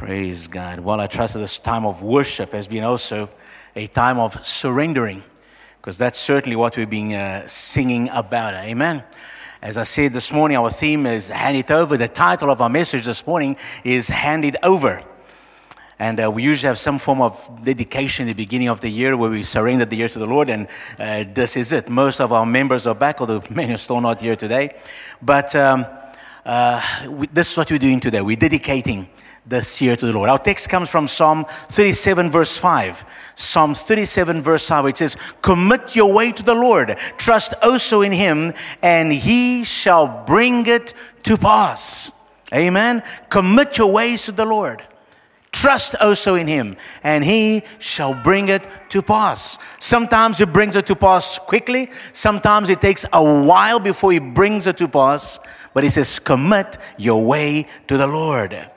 Praise God. Well, I trust that this time of worship has been also a time of surrendering, because that's certainly what we've been uh, singing about. Amen. As I said this morning, our theme is Hand It Over. The title of our message this morning is Hand It Over. And uh, we usually have some form of dedication at the beginning of the year where we surrender the year to the Lord. And uh, this is it. Most of our members are back, although many are still not here today. But um, uh, we, this is what we're doing today. We're dedicating this year to the Lord. Our text comes from Psalm 37, verse 5. Psalm 37, verse 5, it says, Commit your way to the Lord, trust also in him, and he shall bring it to pass. Amen. Commit your ways to the Lord. Trust also in him, and he shall bring it to pass. Sometimes he brings it to pass quickly, sometimes it takes a while before he brings it to pass. But he says, Commit your way to the Lord.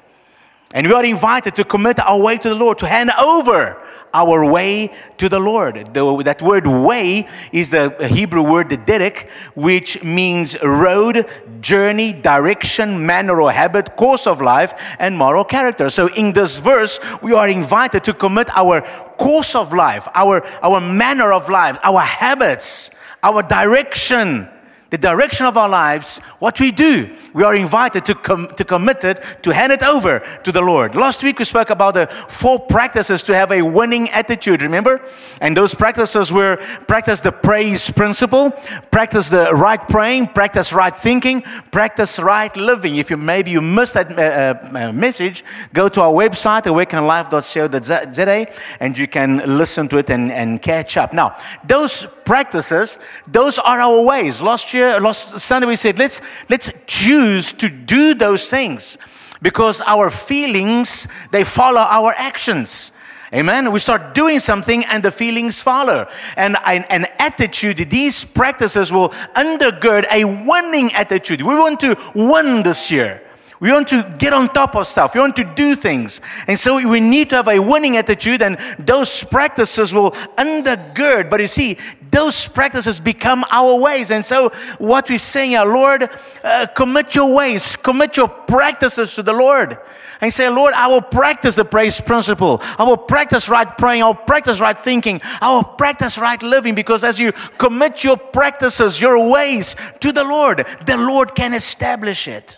And we are invited to commit our way to the Lord, to hand over our way to the Lord. The, that word way is the Hebrew word the derek, which means road, journey, direction, manner or habit, course of life, and moral character. So in this verse, we are invited to commit our course of life, our, our manner of life, our habits, our direction, the direction of our lives, what we do we are invited to, com- to commit it, to hand it over to the Lord. Last week we spoke about the four practices to have a winning attitude, remember? And those practices were practice the praise principle, practice the right praying, practice right thinking, practice right living. If you maybe you missed that uh, uh, message, go to our website, awakenlife.co.za, and you can listen to it and, and catch up. Now, those practices, those are our ways. Last year, last Sunday, we said, let's, let's choose to do those things because our feelings, they follow our actions. Amen. We start doing something and the feelings follow. And an attitude, these practices will undergird a winning attitude. We want to win this year. We want to get on top of stuff. We want to do things. And so we need to have a winning attitude, and those practices will undergird. But you see, those practices become our ways. And so, what we're saying, our Lord, uh, commit your ways, commit your practices to the Lord. And say, Lord, I will practice the praise principle. I will practice right praying. I will practice right thinking. I will practice right living because as you commit your practices, your ways to the Lord, the Lord can establish it.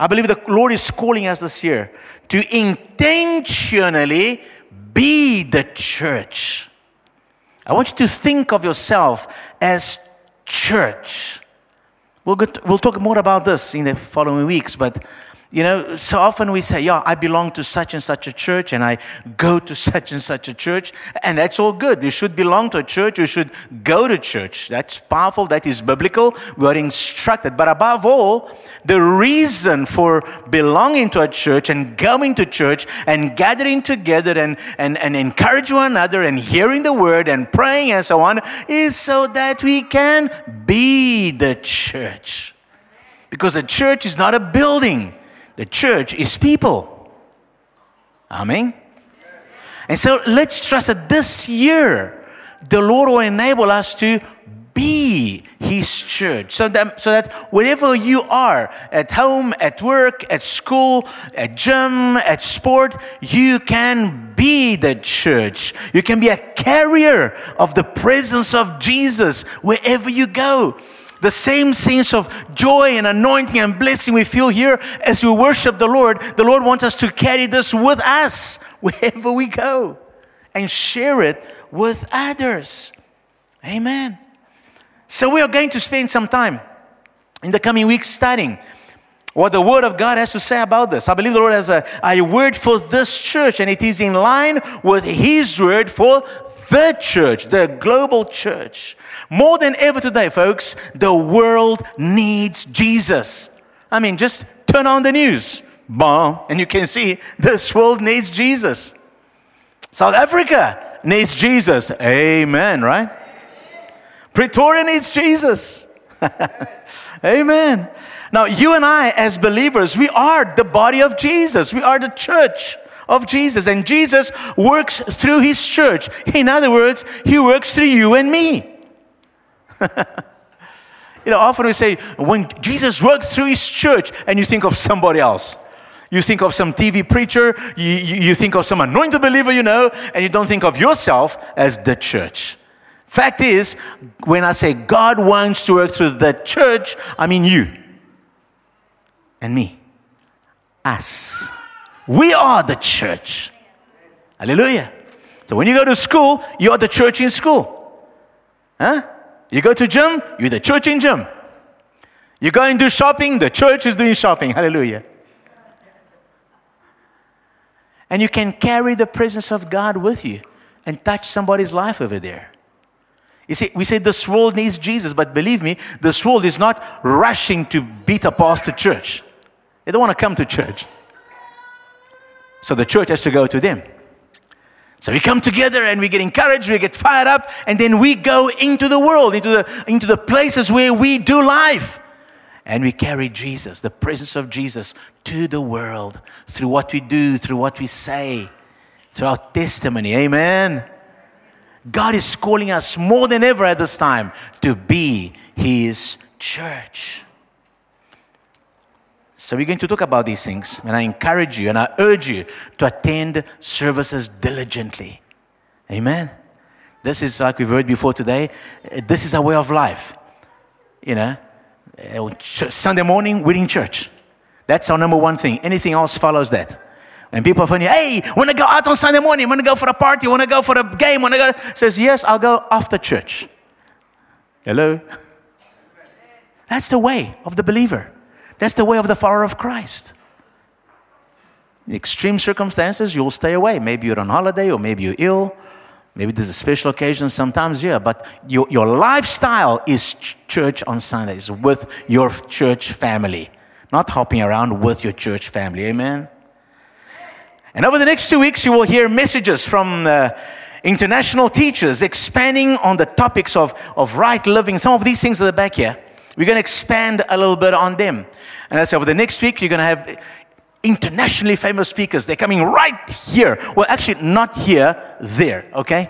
I believe the Lord is calling us this year to intentionally be the church. I want you to think of yourself as church. We'll, get, we'll talk more about this in the following weeks, but you know, so often we say, Yeah, I belong to such and such a church, and I go to such and such a church, and that's all good. You should belong to a church, you should go to church. That's powerful, that is biblical. We are instructed. But above all, the reason for belonging to a church and going to church and gathering together and, and, and encourage one another and hearing the word and praying and so on is so that we can be the church. Because a church is not a building. The church is people. Amen. And so let's trust that this year the Lord will enable us to be His church. So that, so that wherever you are, at home, at work, at school, at gym, at sport, you can be the church. You can be a carrier of the presence of Jesus wherever you go. The same sense of joy and anointing and blessing we feel here as we worship the Lord, the Lord wants us to carry this with us wherever we go and share it with others. Amen. So we are going to spend some time in the coming weeks studying what the Word of God has to say about this. I believe the Lord has a, a word for this church, and it is in line with His word for the church, the global church. More than ever today, folks, the world needs Jesus. I mean, just turn on the news, boom, and you can see this world needs Jesus. South Africa needs Jesus. Amen, right? Pretoria needs Jesus. Amen. Now, you and I, as believers, we are the body of Jesus. We are the church of Jesus. And Jesus works through his church. In other words, he works through you and me. you know, often we say, when Jesus worked through his church, and you think of somebody else. You think of some TV preacher, you, you, you think of some anointed believer you know, and you don't think of yourself as the church. Fact is, when I say God wants to work through the church, I mean you and me. Us. We are the church. Hallelujah. So when you go to school, you are the church in school. Huh? You go to gym, you're the church in gym. You go and do shopping, the church is doing shopping. Hallelujah. And you can carry the presence of God with you and touch somebody's life over there. You see, we say this world needs Jesus, but believe me, this world is not rushing to beat a pastor church. They don't want to come to church. So the church has to go to them. So we come together and we get encouraged, we get fired up, and then we go into the world, into the, into the places where we do life. And we carry Jesus, the presence of Jesus, to the world through what we do, through what we say, through our testimony. Amen. God is calling us more than ever at this time to be His church. So, we're going to talk about these things, and I encourage you and I urge you to attend services diligently. Amen. This is like we've heard before today, this is a way of life. You know, uh, Sunday morning, we're in church. That's our number one thing. Anything else follows that. And people are funny, hey, want to go out on Sunday morning? Want to go for a party? Want to go for a game? Want to go? Says, yes, I'll go after church. Hello? That's the way of the believer. That's the way of the follower of Christ. In extreme circumstances, you'll stay away. Maybe you're on holiday or maybe you're ill Maybe there's a special occasion sometimes, yeah, but your, your lifestyle is church on Sundays with your church family, not hopping around with your church family. Amen? And over the next two weeks, you will hear messages from uh, international teachers expanding on the topics of, of right living. Some of these things at the back here, we're going to expand a little bit on them. And I say over the next week, you're going to have internationally famous speakers. They're coming right here. Well, actually, not here, there, okay?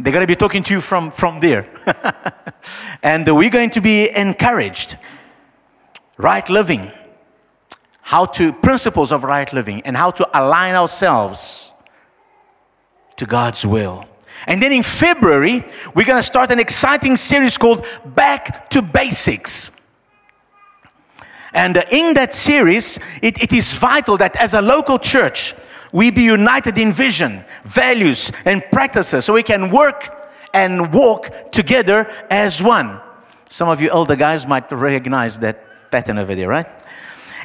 They're going to be talking to you from, from there. and we're going to be encouraged. Right living, how to, principles of right living, and how to align ourselves to God's will. And then in February, we're going to start an exciting series called Back to Basics. And uh, in that series, it, it is vital that as a local church, we be united in vision, values, and practices so we can work and walk together as one. Some of you older guys might recognize that pattern over there, right?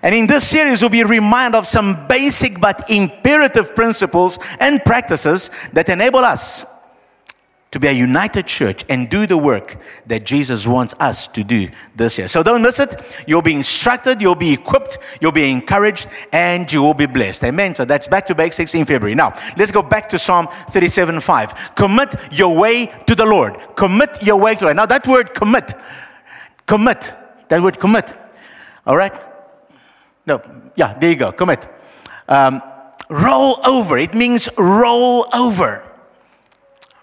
And in this series, we'll be reminded of some basic but imperative principles and practices that enable us to be a united church and do the work that Jesus wants us to do this year. So don't miss it. You'll be instructed, you'll be equipped, you'll be encouraged, and you will be blessed. Amen. So that's back to basics in February. Now, let's go back to Psalm 37 5. Commit your way to the Lord. Commit your way to the Lord. Now, that word commit, commit, that word commit. All right? No, yeah, there you go. Commit. Um, roll over. It means roll over.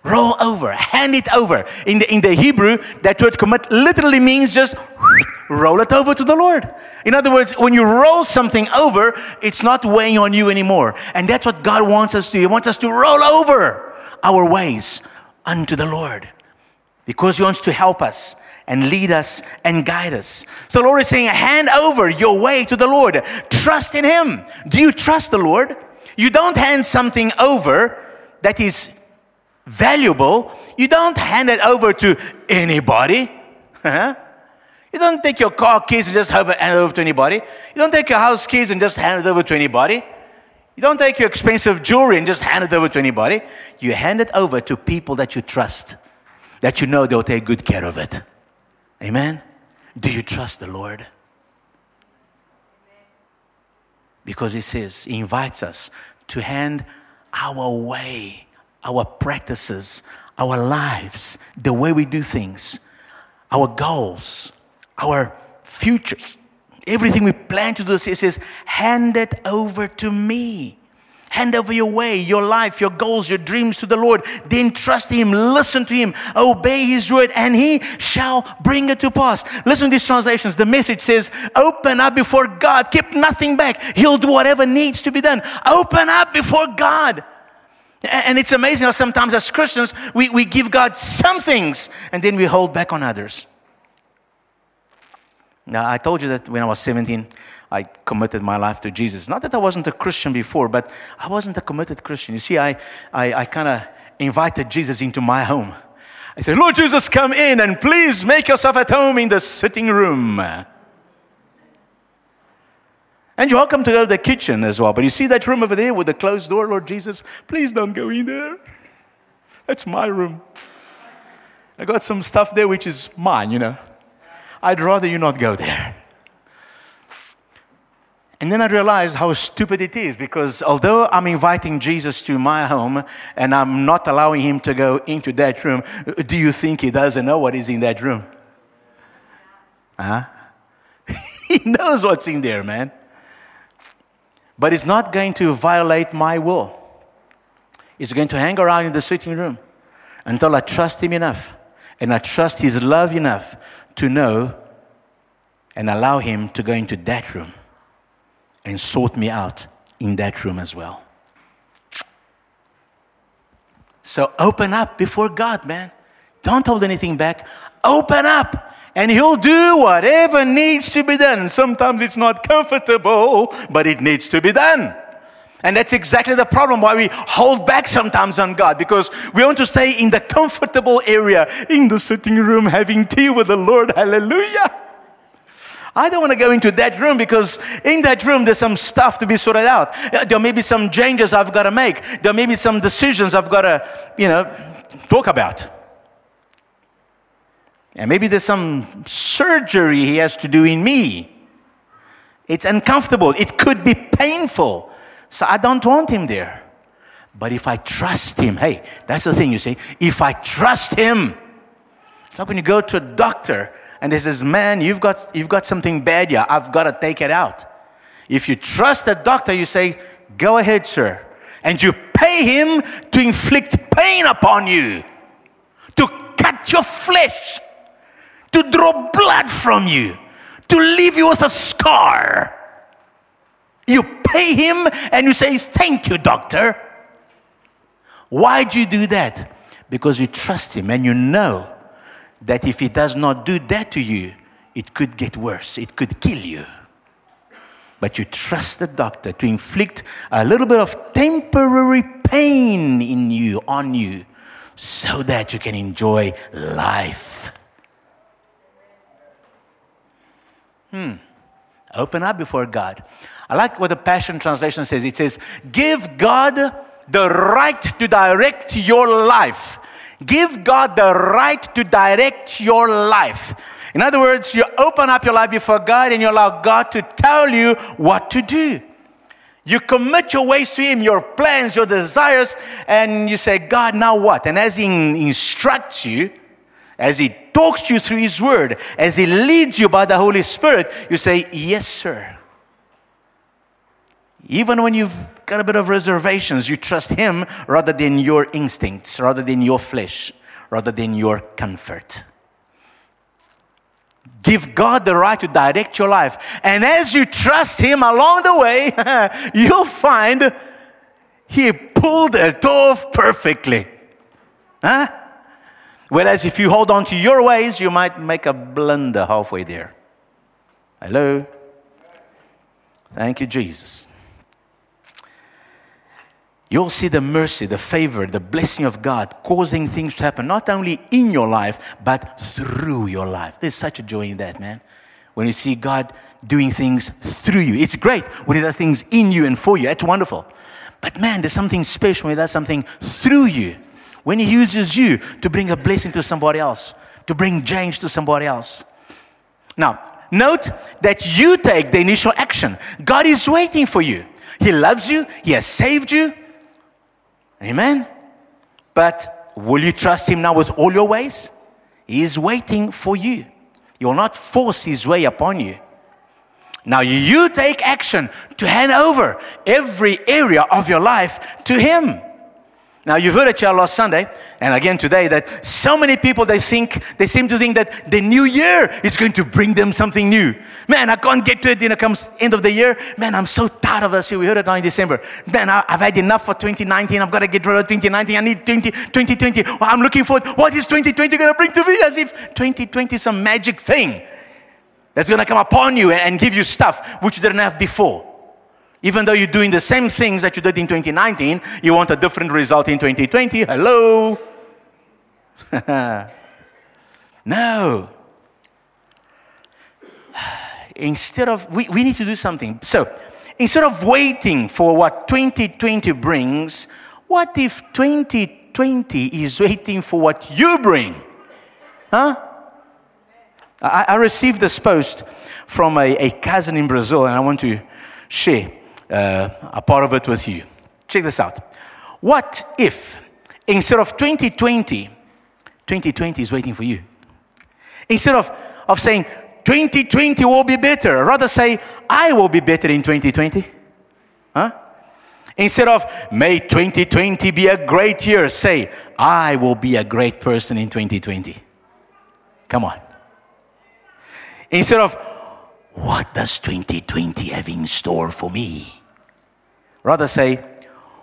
Roll over, hand it over. In the, in the Hebrew, that word commit literally means just roll it over to the Lord. In other words, when you roll something over, it's not weighing on you anymore. And that's what God wants us to do. He wants us to roll over our ways unto the Lord because He wants to help us and lead us and guide us. So Lord is saying, hand over your way to the Lord. Trust in Him. Do you trust the Lord? You don't hand something over that is valuable, you don't hand it over to anybody. Uh-huh. you don't take your car keys and just hand it over to anybody. You don't take your house keys and just hand it over to anybody. You don't take your expensive jewelry and just hand it over to anybody. You hand it over to people that you trust, that you know they'll take good care of it. Amen? Do you trust the Lord? Because He says, He invites us to hand our way our practices, our lives, the way we do things, our goals, our futures, everything we plan to do, it says, hand it over to me. hand over your way, your life, your goals, your dreams to the Lord. Then trust Him, listen to Him, obey His word, and He shall bring it to pass. Listen to these translations. The message says, Open up before God, keep nothing back. He'll do whatever needs to be done. Open up before God. And it's amazing how sometimes as Christians, we, we give God some things and then we hold back on others. Now, I told you that when I was 17, I committed my life to Jesus. Not that I wasn't a Christian before, but I wasn't a committed Christian. You see, I, I, I kind of invited Jesus into my home. I said, Lord Jesus, come in and please make yourself at home in the sitting room. And you're welcome to go to the kitchen as well. But you see that room over there with the closed door, Lord Jesus? Please don't go in there. That's my room. I got some stuff there which is mine, you know. I'd rather you not go there. And then I realized how stupid it is because although I'm inviting Jesus to my home and I'm not allowing him to go into that room, do you think he doesn't know what is in that room? Huh? he knows what's in there, man but it's not going to violate my will. It's going to hang around in the sitting room until I trust Him enough and I trust His love enough to know and allow Him to go into that room and sort me out in that room as well. So open up before God, man. Don't hold anything back. Open up and He'll do whatever needs to be done. Sometimes it's not comfortable, but it needs to be done. And that's exactly the problem why we hold back sometimes on God because we want to stay in the comfortable area, in the sitting room, having tea with the Lord. Hallelujah. I don't want to go into that room because in that room there's some stuff to be sorted out. Uh, there may be some changes I've got to make. There may be some decisions I've got to, you know, talk about. And maybe there's some surgery he has to do in me. It's uncomfortable. It could be painful. So I don't want him there. But if I trust him, hey, that's the thing you see. If I trust him, it's like when you go to a doctor and he says, Man, you've got, you've got something bad here. I've got to take it out. If you trust the doctor, you say, Go ahead, sir. And you pay him to inflict pain upon you, to cut your flesh to draw blood from you, to leave you as a scar. You pay him and you say, Thank you, doctor. Why do you do that? Because you trust him and you know that if he does not do that to you, it could get worse, it could kill you. But you trust the doctor to inflict a little bit of temporary pain in you, on you, so that you can enjoy life. Hmm. Open up before God. I like what the Passion Translation says. It says, Give God the right to direct your life. Give God the right to direct your life. In other words, you open up your life before God and you allow God to tell you what to do. You commit your ways to Him, your plans, your desires, and you say, God, now what? And as He instructs you, as He talks to you through His Word, as He leads you by the Holy Spirit, you say, Yes, sir. Even when you've got a bit of reservations, you trust Him rather than your instincts, rather than your flesh, rather than your comfort. Give God the right to direct your life. And as you trust Him along the way, you'll find He pulled it off perfectly. Huh? Whereas if you hold on to your ways, you might make a blunder halfway there. Hello? Thank you, Jesus. You'll see the mercy, the favor, the blessing of God causing things to happen, not only in your life, but through your life. There's such a joy in that, man. When you see God doing things through you, it's great when He does things in you and for you. That's wonderful. But man, there's something special when He does something through you when He uses you to bring a blessing to somebody else, to bring change to somebody else. Now, note that you take the initial action. God is waiting for you. He loves you, He has saved you. Amen. But will you trust Him now with all your ways? He is waiting for you. He will not force His way upon you. Now you take action to hand over every area of your life to Him. Now you've heard at church last Sunday, and again today, that so many people they think they seem to think that the new year is going to bring them something new. Man, I can't get to it. Then it comes end of the year. Man, I'm so tired of us. We heard it now in December. Man, I, have had enough for 2019. I've got to get rid of 2019. I need 20, 2020. Well, I'm looking forward. what is 2020 going to bring to me? As if 2020 is some magic thing that's going to come upon you and give you stuff which you didn't have before. Even though you're doing the same things that you did in 2019, you want a different result in 2020. Hello? no. Instead of, we, we need to do something. So, instead of waiting for what 2020 brings, what if 2020 is waiting for what you bring? Huh? I, I received this post from a, a, cousin in Brazil, and I want to share uh, a part of it with you. Check this out. What if instead of 2020, 2020 is waiting for you? Instead of, of saying 2020 will be better, rather say, I will be better in 2020. Huh? Instead of may 2020 be a great year, say, I will be a great person in 2020. Come on. Instead of, what does 2020 have in store for me? Rather say,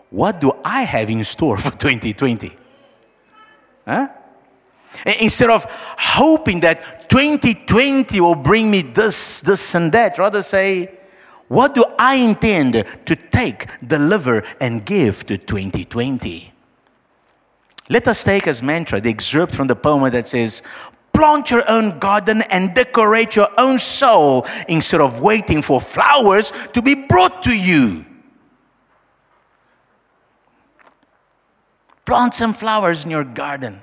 what do I have in store for 2020? Huh? Instead of hoping that 2020 will bring me this, this, and that, rather say, what do I intend to take, deliver, and give to 2020? Let us take as mantra the excerpt from the poem that says, Plant your own garden and decorate your own soul instead of waiting for flowers to be brought to you. Plant some flowers in your garden.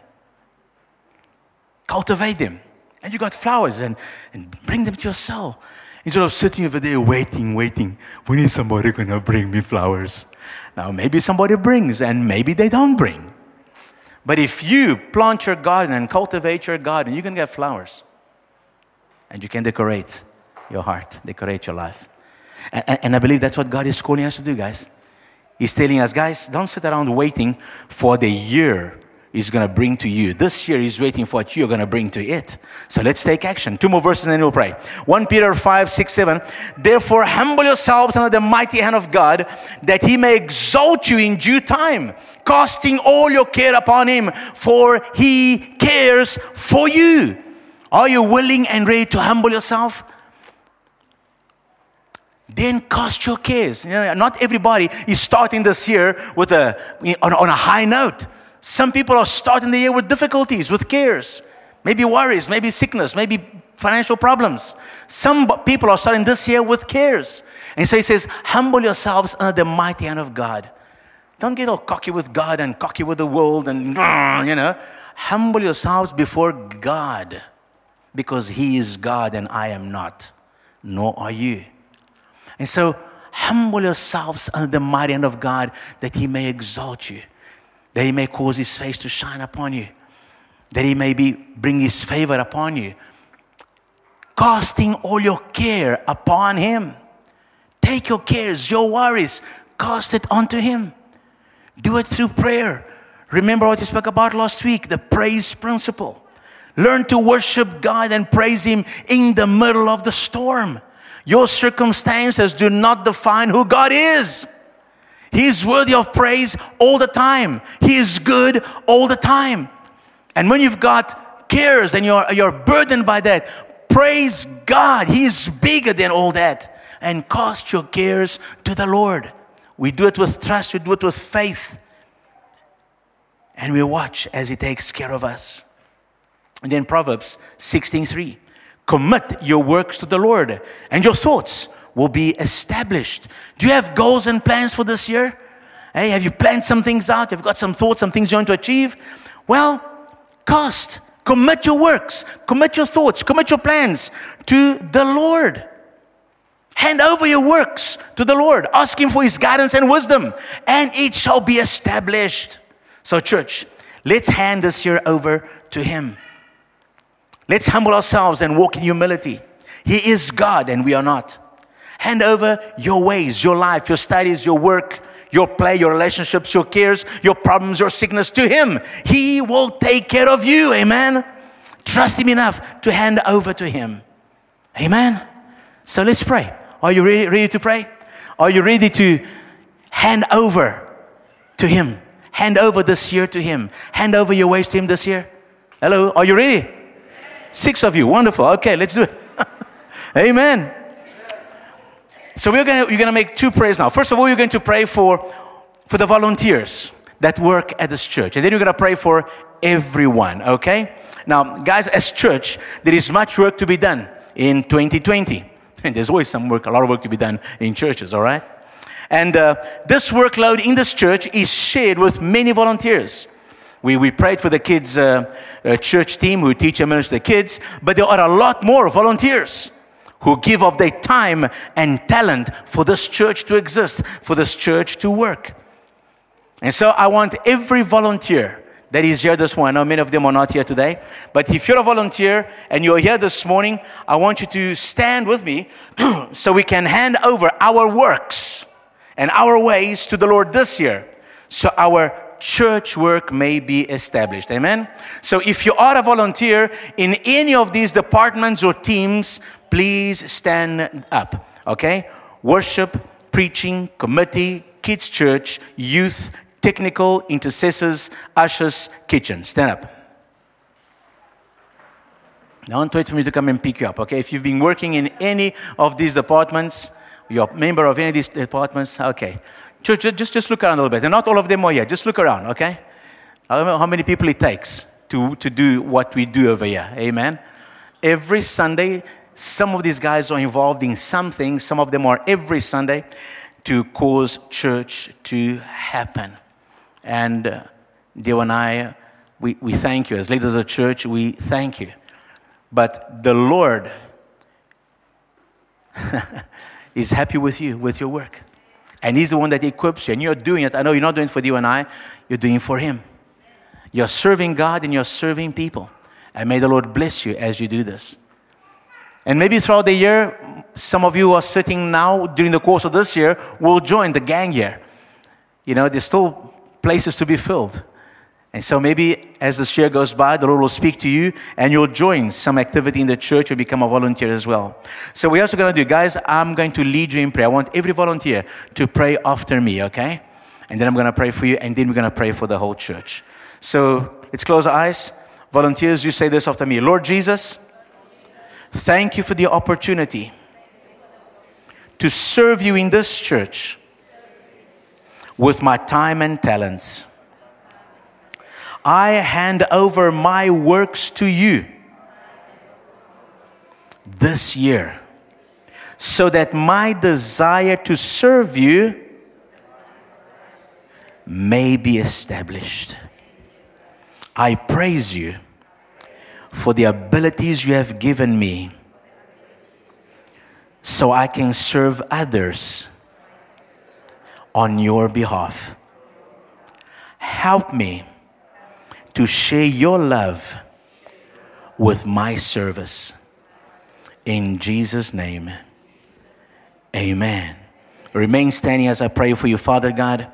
Cultivate them. And you got flowers and, and bring them to your soul. Instead of sitting over there waiting, waiting, when is somebody going to bring me flowers? Now, maybe somebody brings and maybe they don't bring. But if you plant your garden and cultivate your garden, you can get flowers. And you can decorate your heart, decorate your life. And, and, I believe that's what God is calling us to do, guys. He's telling us, guys, don't sit around waiting for the year He's going to bring to you. This year, He's waiting for what you're going to bring to it. So let's take action. Two more verses and then we'll pray. 1 Peter 5, 6, 7. Therefore, humble yourselves under the mighty hand of God, that He may exalt you in due time casting all your care upon Him, for He cares for you. Are you willing and ready to humble yourself? Then cast your cares. You know, not everybody is starting this year with a, on, on a high note. Some people are starting the year with difficulties, with cares, maybe worries, maybe sickness, maybe financial problems. Some people are starting this year with cares. And so he says, Humble yourselves under the mighty hand of God don't get all cocky with God and cocky with the world and, you know. Humble yourselves before God because He is God and I am not, nor are you. And so, humble yourselves under the mighty hand of God that He may exalt you, that He may cause His face to shine upon you, that He may be, bring His favor upon you. Casting all your care upon Him. Take your cares, your worries, cast it onto Him. Do it through prayer. Remember what you spoke about last week the praise principle. Learn to worship God and praise Him in the middle of the storm. Your circumstances do not define who God is. He is worthy of praise all the time. He is good all the time. And when you've got cares and you're, you're burdened by that, praise God. He is bigger than all that. And cast your cares to the Lord. We do it with trust, we do it with faith. And we watch as He takes care of us. And then Proverbs 16:3. Commit your works to the Lord, and your thoughts will be established. Do you have goals and plans for this year? Hey, have you planned some things out? You've got some thoughts, some things you want to achieve? Well, cast, commit your works, commit your thoughts, commit your plans to the Lord. Hand over your works to the Lord. Ask Him for His guidance and wisdom, and it shall be established. So, church, let's hand this year over to Him. Let's humble ourselves and walk in humility. He is God, and we are not. Hand over your ways, your life, your studies, your work, your play, your relationships, your cares, your problems, your sickness to Him. He will take care of you. Amen. Trust Him enough to hand over to Him. Amen. So let's pray. Are you ready, ready to pray? Are you ready to hand over to Him? Hand over this year to Him. Hand over your ways to Him this year. Hello, are you ready? Six of you. Wonderful. Okay, let's do it. Amen. So we're gonna we're gonna make two prayers now. First of all, you're going to pray for for the volunteers that work at this church, and then you're gonna pray for everyone. Okay. Now, guys, as church, there is much work to be done in 2020, and there's always some work, a lot of work to be done in churches. All right. And uh, this workload in this church is shared with many volunteers. We, we prayed for the kids' uh, uh, church team who teach and minister the kids, but there are a lot more volunteers who give of their time and talent for this church to exist, for this church to work. And so I want every volunteer that is here this morning. I know many of them are not here today, but if you're a volunteer and you're here this morning, I want you to stand with me so we can hand over our works and our ways to the Lord this year. So our church work may be established. Amen. So if you are a volunteer in any of these departments or teams, please stand up. Okay? Worship, preaching, committee, kids' church, youth, technical, intercessors, ushers, kitchen. Stand up. Don't wait for me to come and pick you up, okay? If you've been working in any of these departments, you're a member of any of these departments, okay. Just, just, look around a little bit. And not all of them are here. Just look around, okay? I don't know how many people it takes to, to do what we do over here. Amen. Every Sunday, some of these guys are involved in something. Some of them are every Sunday to cause church to happen. And uh, Dale and I, we, we thank you. As leaders of church, we thank you. But the Lord is happy with you, with your work. And He's the one that equips you. And you're doing it. I know you're not doing it for you and I, you're doing it for Him. You're serving God and you're serving people. And may the Lord bless you as you do this. And maybe throughout the year, some of you are sitting now during the course of this year will join the gang year. You know, there's still places to be filled. And so maybe as this year goes by, the Lord will speak to you and you'll join some activity in the church or become a volunteer as well. So we're also going to do, guys, I'm going to lead you in prayer. I want every volunteer to pray after me, okay? And then I'm going to pray for you and then we're going to pray for the whole church. So let's close our eyes. Volunteers, you say this after me. Lord Jesus, thank you for the opportunity to serve you in this church with my time and talents. I hand over my works to you this year so that my desire to serve you may be established. I praise you for the abilities you have given me so I can serve others on your behalf. Help me to share your love with my service. In Jesus' name, amen. Remain standing as I pray for you, Father God.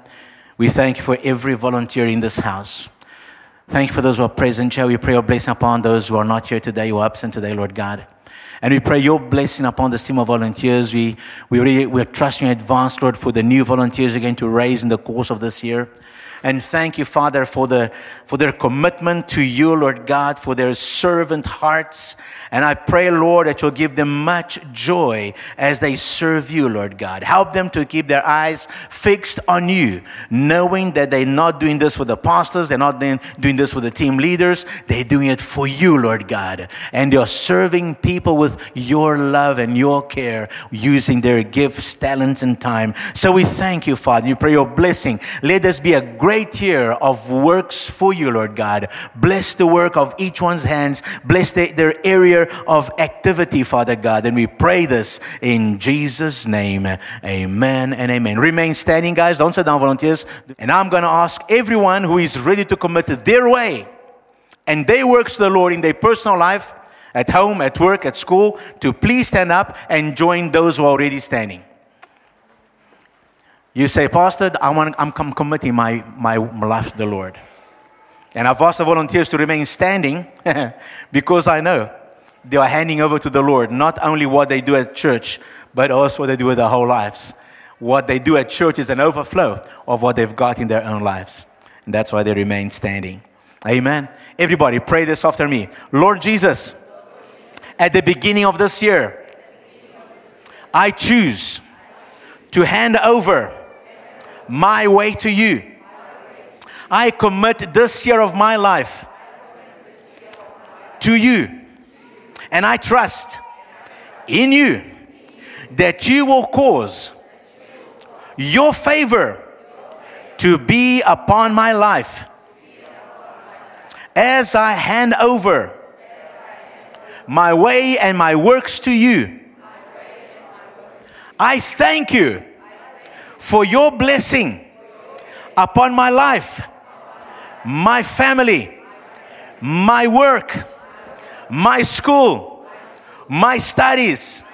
We thank you for every volunteer in this house. Thank you for those who are present here. We pray your blessing upon those who are not here today, who are absent today, Lord God. And we pray your blessing upon this team of volunteers. We, we really, we're trusting in advance, Lord, for the new volunteers going to raise in the course of this year. And thank you, Father, for, the, for their commitment to you, Lord God, for their servant hearts. And I pray, Lord, that you'll give them much joy as they serve you, Lord God. Help them to keep their eyes fixed on you, knowing that they're not doing this for the pastors, they're not doing this for the team leaders, they're doing it for you, Lord God. And you're serving people with your love and your care, using their gifts, talents, and time. So we thank you, Father. You pray your blessing. Let this be a great year of works for you, Lord God. Bless the work of each one's hands. Bless the, their area of activity, Father God. And we pray this in Jesus' name. Amen and amen. Remain standing, guys. Don't sit down, volunteers. And I'm going to ask everyone who is ready to commit their way and their works to the Lord in their personal life. at home, at work, at school, to please stand up and join those who are already standing. You say, Pastor, I want, I'm committing my, my life to the Lord. And I've asked the volunteers to remain standing because I know they are handing over to the Lord not only what they do at church, but also what they do with their whole lives. What they do at church is an overflow of what they've got in their own lives. And that's why they remain standing. Amen. Everybody, pray this after me. Lord Jesus, at the beginning of this year, I choose to hand over my way to you. I commit this year of my life to you. And I trust in you that you will cause your favor to be upon my life as I hand over my way and my works to you. I thank you for your blessing upon my life my family, my work, my school, my studies,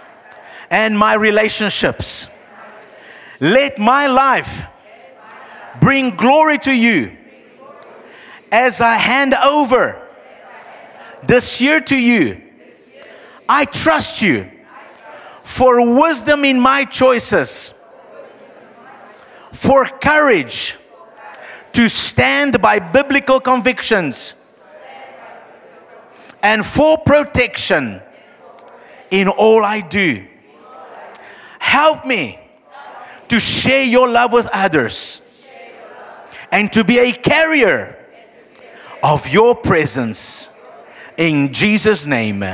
and my relationships. Let my life bring glory to you as I hand over this year to you. I trust you for wisdom in my choices, for courage to stand by biblical convictions and for protection in all I do. Help me to share your love with others and to be a carrier of your presence. In Jesus' name,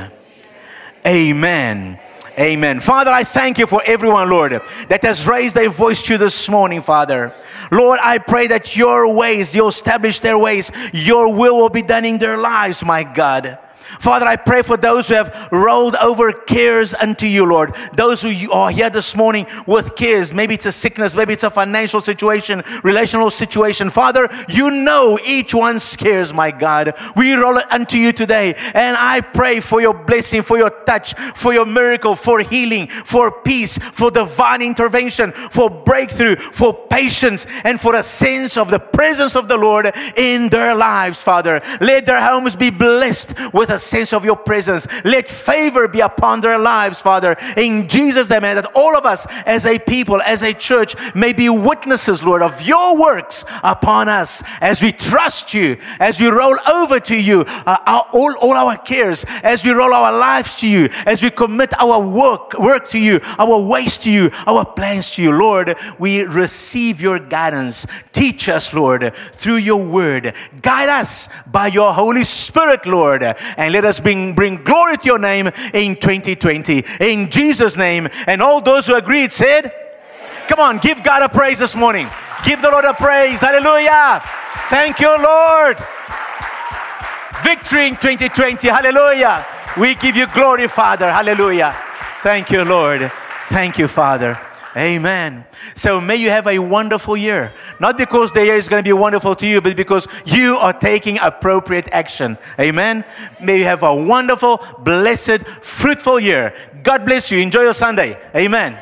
amen. Amen. Father, I thank you for everyone, Lord, that has raised their voice to you this morning, Father. Lord, I pray that your ways, you establish their ways, your will will be done in their lives, my God. Father, I pray for those who have rolled over cares unto you, Lord. Those who are here this morning with cares. Maybe it's a sickness, maybe it's a financial situation, relational situation. Father, you know each one's cares, my God. We roll it unto you today. And I pray for your blessing, for your touch, for your miracle, for healing, for peace, for divine intervention, for breakthrough, for patience, and for a sense of the presence of the Lord in their lives, Father. Let their homes be blessed with a sense of your presence. Let favor be upon their lives, Father, in Jesus' name, that all of us as a people, as a church, may be witnesses, Lord, of your works upon us as we trust you, as we roll over to you uh, our, all, all our cares, as we roll our lives to you, as we commit our work, work to you, our ways to you, our plans to you, Lord, we receive your guidance. Teach us, Lord, through your word. Guide us by your Holy Spirit, Lord, and let us bring, bring glory to your name in 2020. In Jesus' name. And all those who agreed said, Come on, give God a praise this morning. Give the Lord a praise. Hallelujah. Thank you, Lord. Victory in 2020. Hallelujah. We give you glory, Father. Hallelujah. Thank you, Lord. Thank you, Father. Amen. So may you have a wonderful year. Not because the year is going to be wonderful to you, but because you are taking appropriate action. Amen. May you have a wonderful, blessed, fruitful year. God bless you. Enjoy your Sunday. Amen.